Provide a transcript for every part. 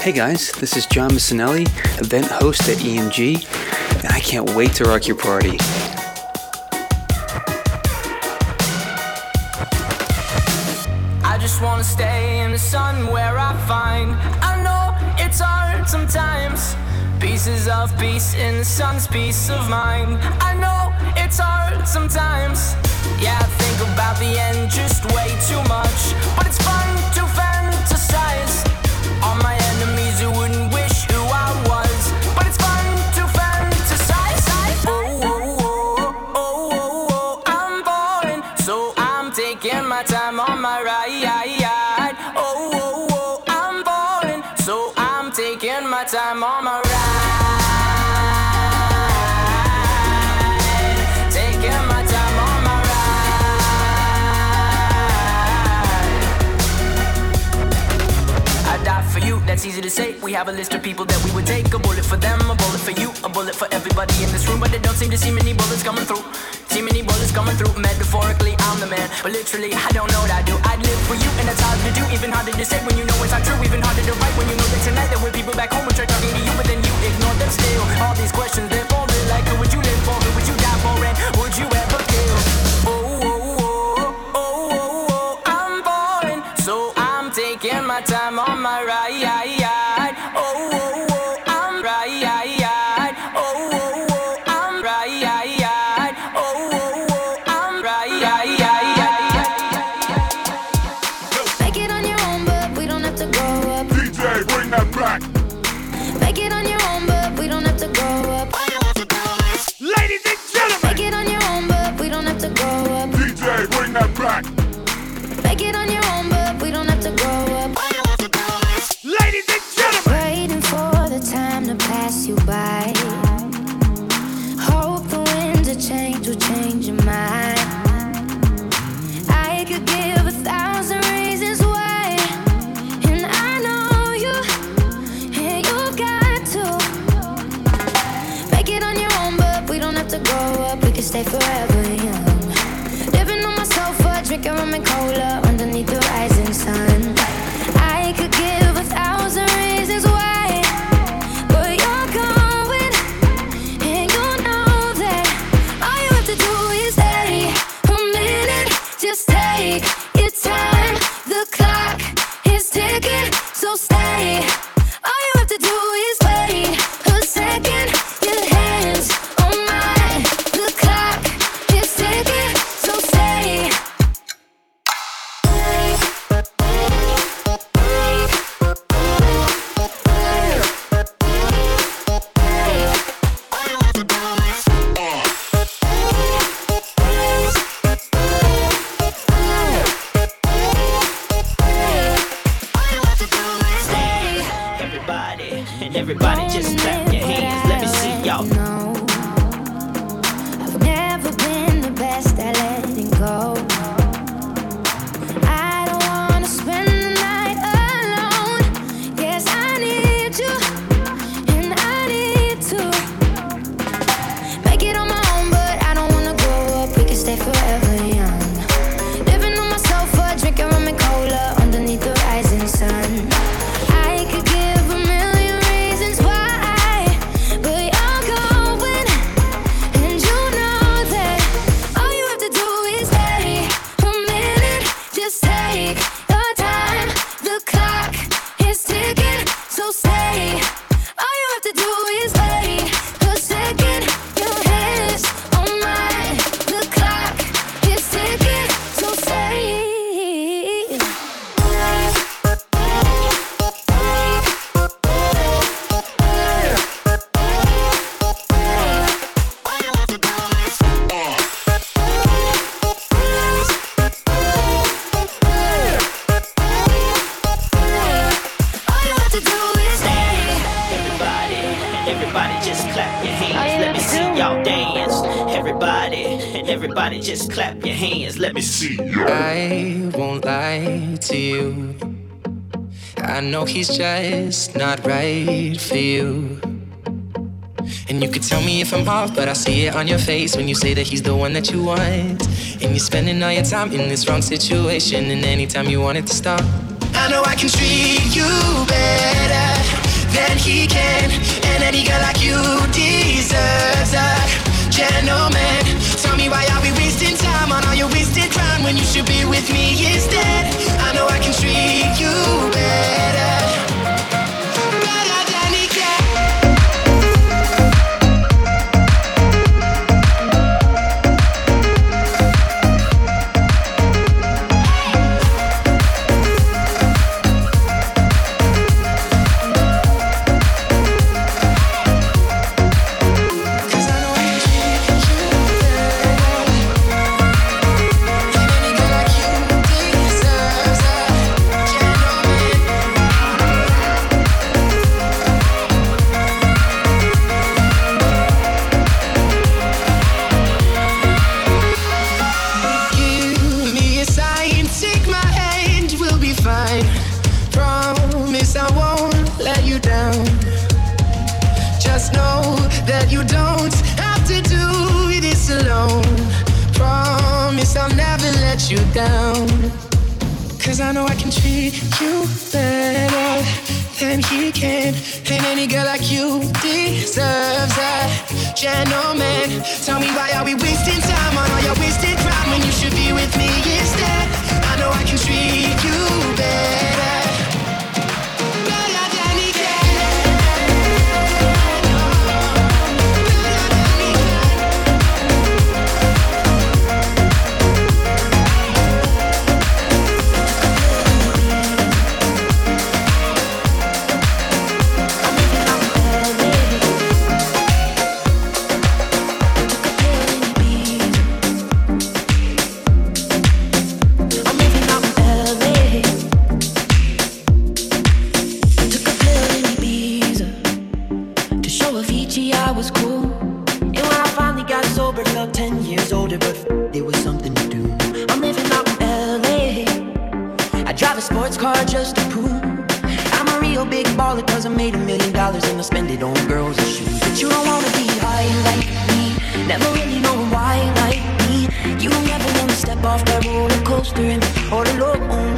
Hey guys, this is Jon Missonellie, event host at EMG, and I can't wait to rock your party. I just wanna stay in the sun where I find I know it's hard sometimes. Pieces of peace in the sun's peace of mind. I know it's hard sometimes. Yeah, I think about the end just way too much. But it's fun We have a list of people that we would take. A bullet for them, a bullet for you, a bullet for everybody in this room. But they don't seem to see many bullets coming through. See many bullets coming through. Metaphorically, I'm the man. But literally, I don't know what I do. I'd live for you, and that's hard to do. Even harder to say when you know it's not true. Even harder to write when you know that tonight there were people back home who tried talking to you, but then you ignore them still. All these questions, that back. Just take everybody just clap your hands. Let me see. you. I won't lie to you. I know he's just not right for you. And you could tell me if I'm off, but I see it on your face when you say that he's the one that you want. And you're spending all your time in this wrong situation, and anytime you want it to stop. I know I can treat you better. than he can. And any girl like you deserves a gentleman. Tell me why are we wasting time on all your wasted crime when you should be with me instead? I know I can treat you. Better let you down. Cause I know I can treat you better than he can. And any girl like you deserves a gentleman. Tell me why are we wasting time on all your wasted crime when you should be with me instead? I know I can treat you. Better Show Avicii I was cool. And when I finally got sober, felt ten years older, but there was something to do. I'm living out in LA. I drive a sports car just to prove I'm a real big baller 'cause I made a million dollars and I spend it on girls and shoes. But you don't wanna be high like me, never really know why like me. You don't ever wanna step off that roller coaster and all alone.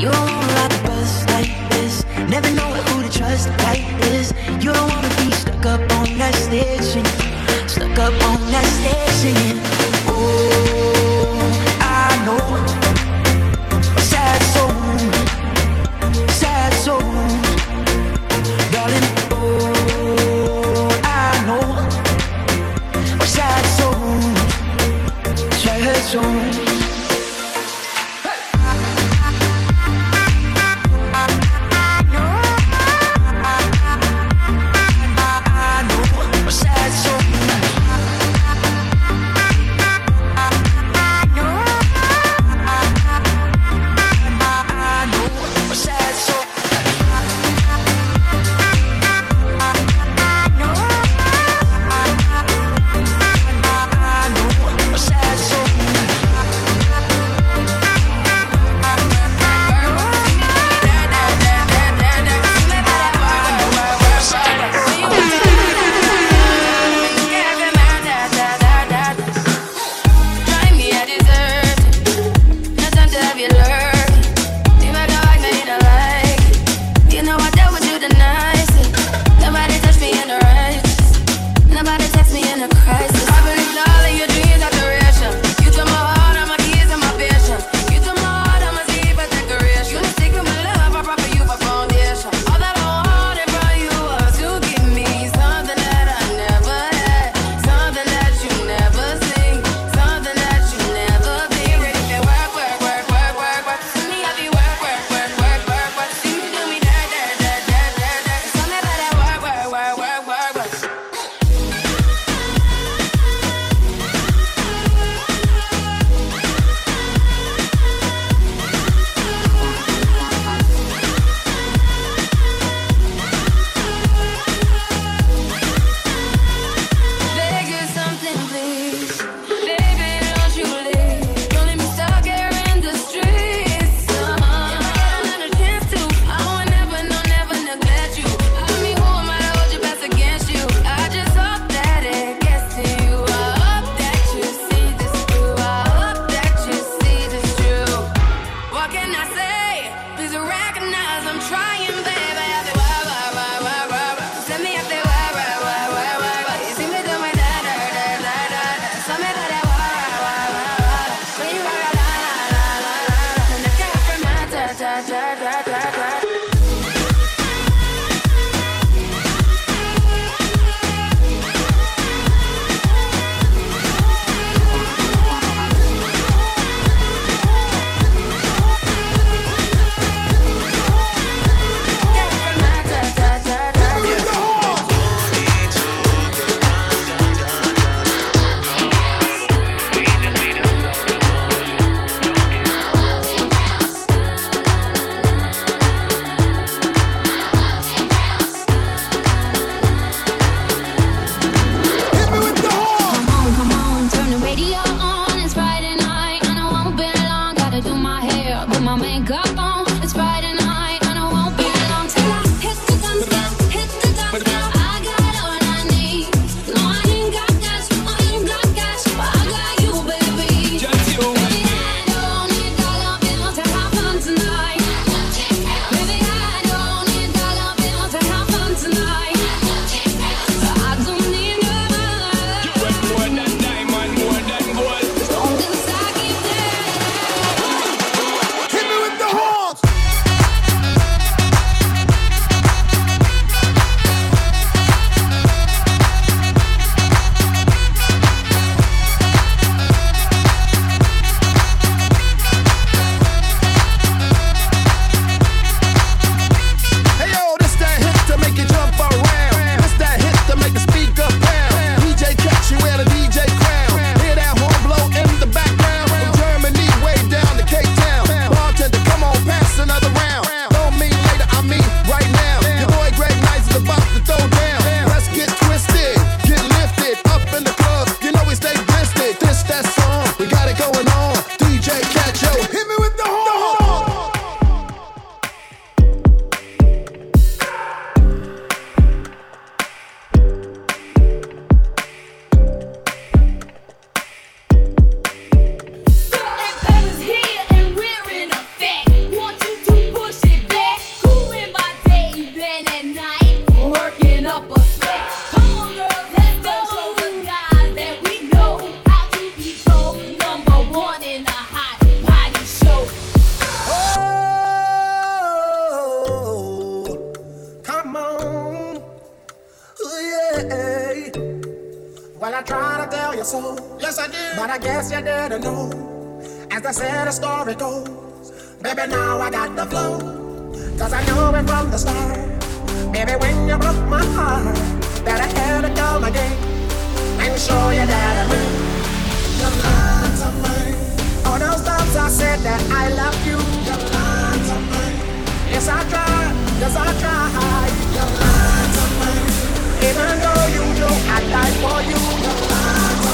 You don't wanna ride the bus like this, never know who to trust like this. You don't wanna stuck up on that singing. Oh, I know, sad soul sad soul, darling. Oh, I know sad soul, sad soul. Yes, I cry. Yes, I cry. You to me. Even though you know I die for you. You to me.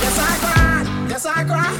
Yes, I cry. Yes, I cry.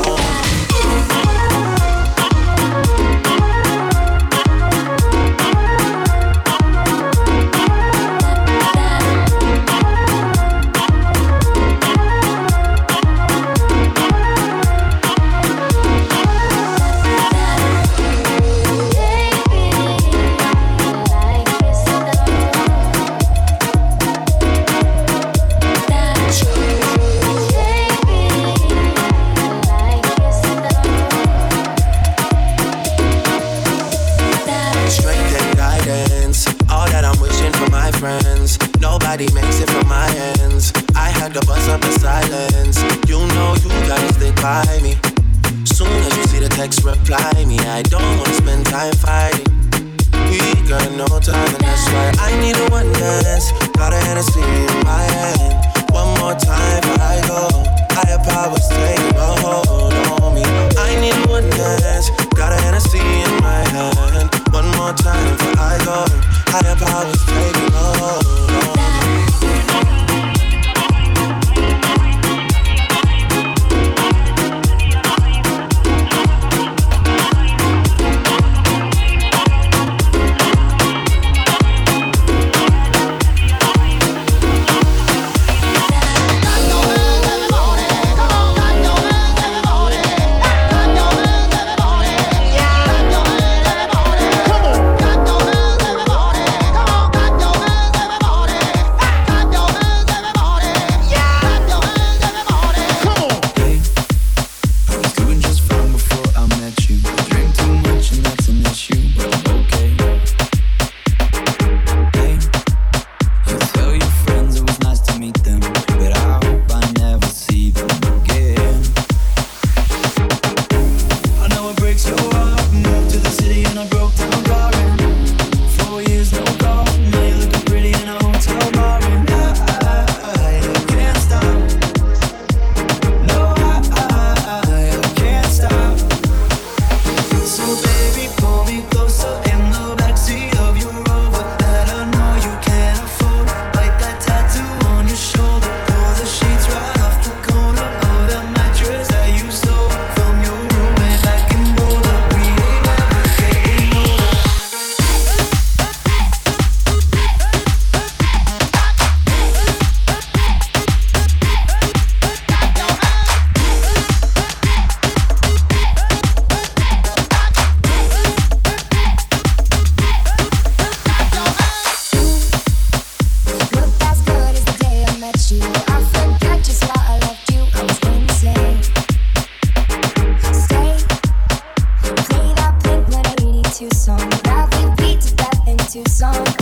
Too song.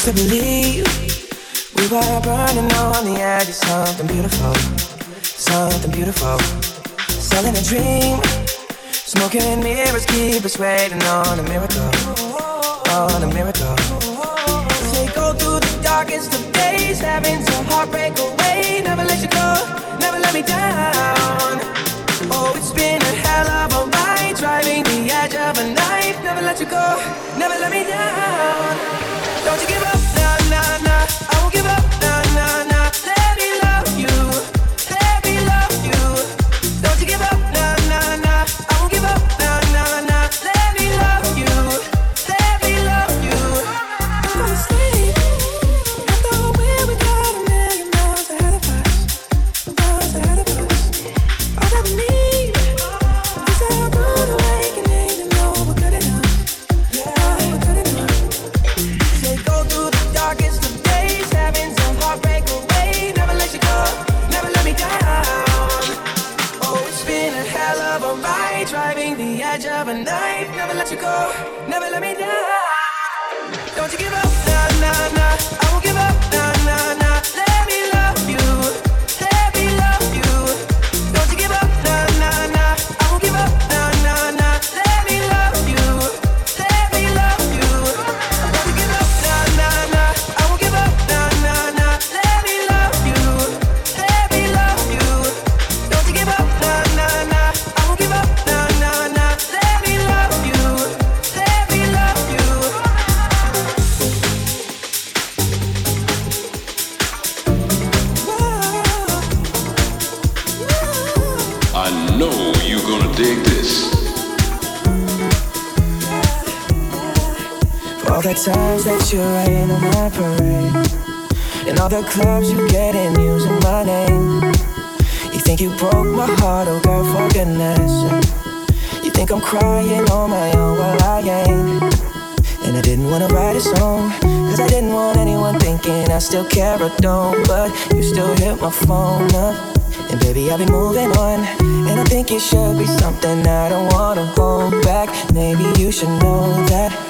Used to believe we were burning on the edge of something beautiful, something beautiful. Selling a dream, smoking mirrors keep us waiting on a miracle, on a miracle. Say go through the darkest of days, having some heartbreak away. Never let you go, never let me down. Oh, it's been a hell of a ride, driving the edge of a knife. Never let you go, never let me down. Don't you give up, the times that you rain on my parade. And all the clubs you get in using my name. You think you broke my heart, oh girl, for goodness. You think I'm crying on my own, well I ain't. And I didn't wanna write a song Cause I didn't want anyone thinking I still care or don't. But you still hit my phone up. And baby, I'll be moving on. And I think it should be something I don't wanna hold back. Maybe you should know that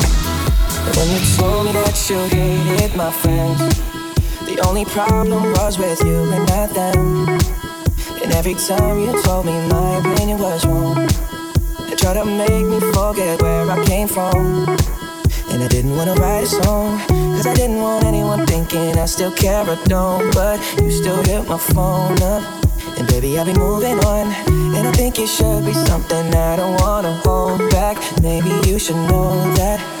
when you told me that you hated my friends The only problem was with you and not them And every time you told me my opinion was wrong and tried to make me forget where I came from. And I didn't wanna write a song, cause I didn't want anyone thinking I still care or don't. But you still hit my phone up, and baby, I've been moving on. And I think it should be something I don't wanna hold back. Maybe you should know that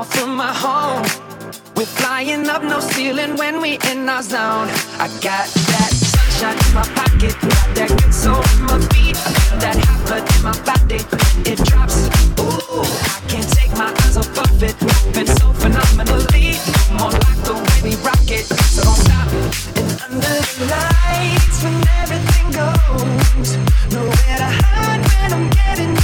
off of my home. We're flying up no ceiling when we in our zone. I got that sunshine in my pocket, got that good soul in my feet, that hot blood in my body it drops. Ooh, I can't take my eyes off of it. Been so phenomenally, more like the way we rock it. So don't stop. And under the lights when everything goes, nowhere to hide when I'm getting.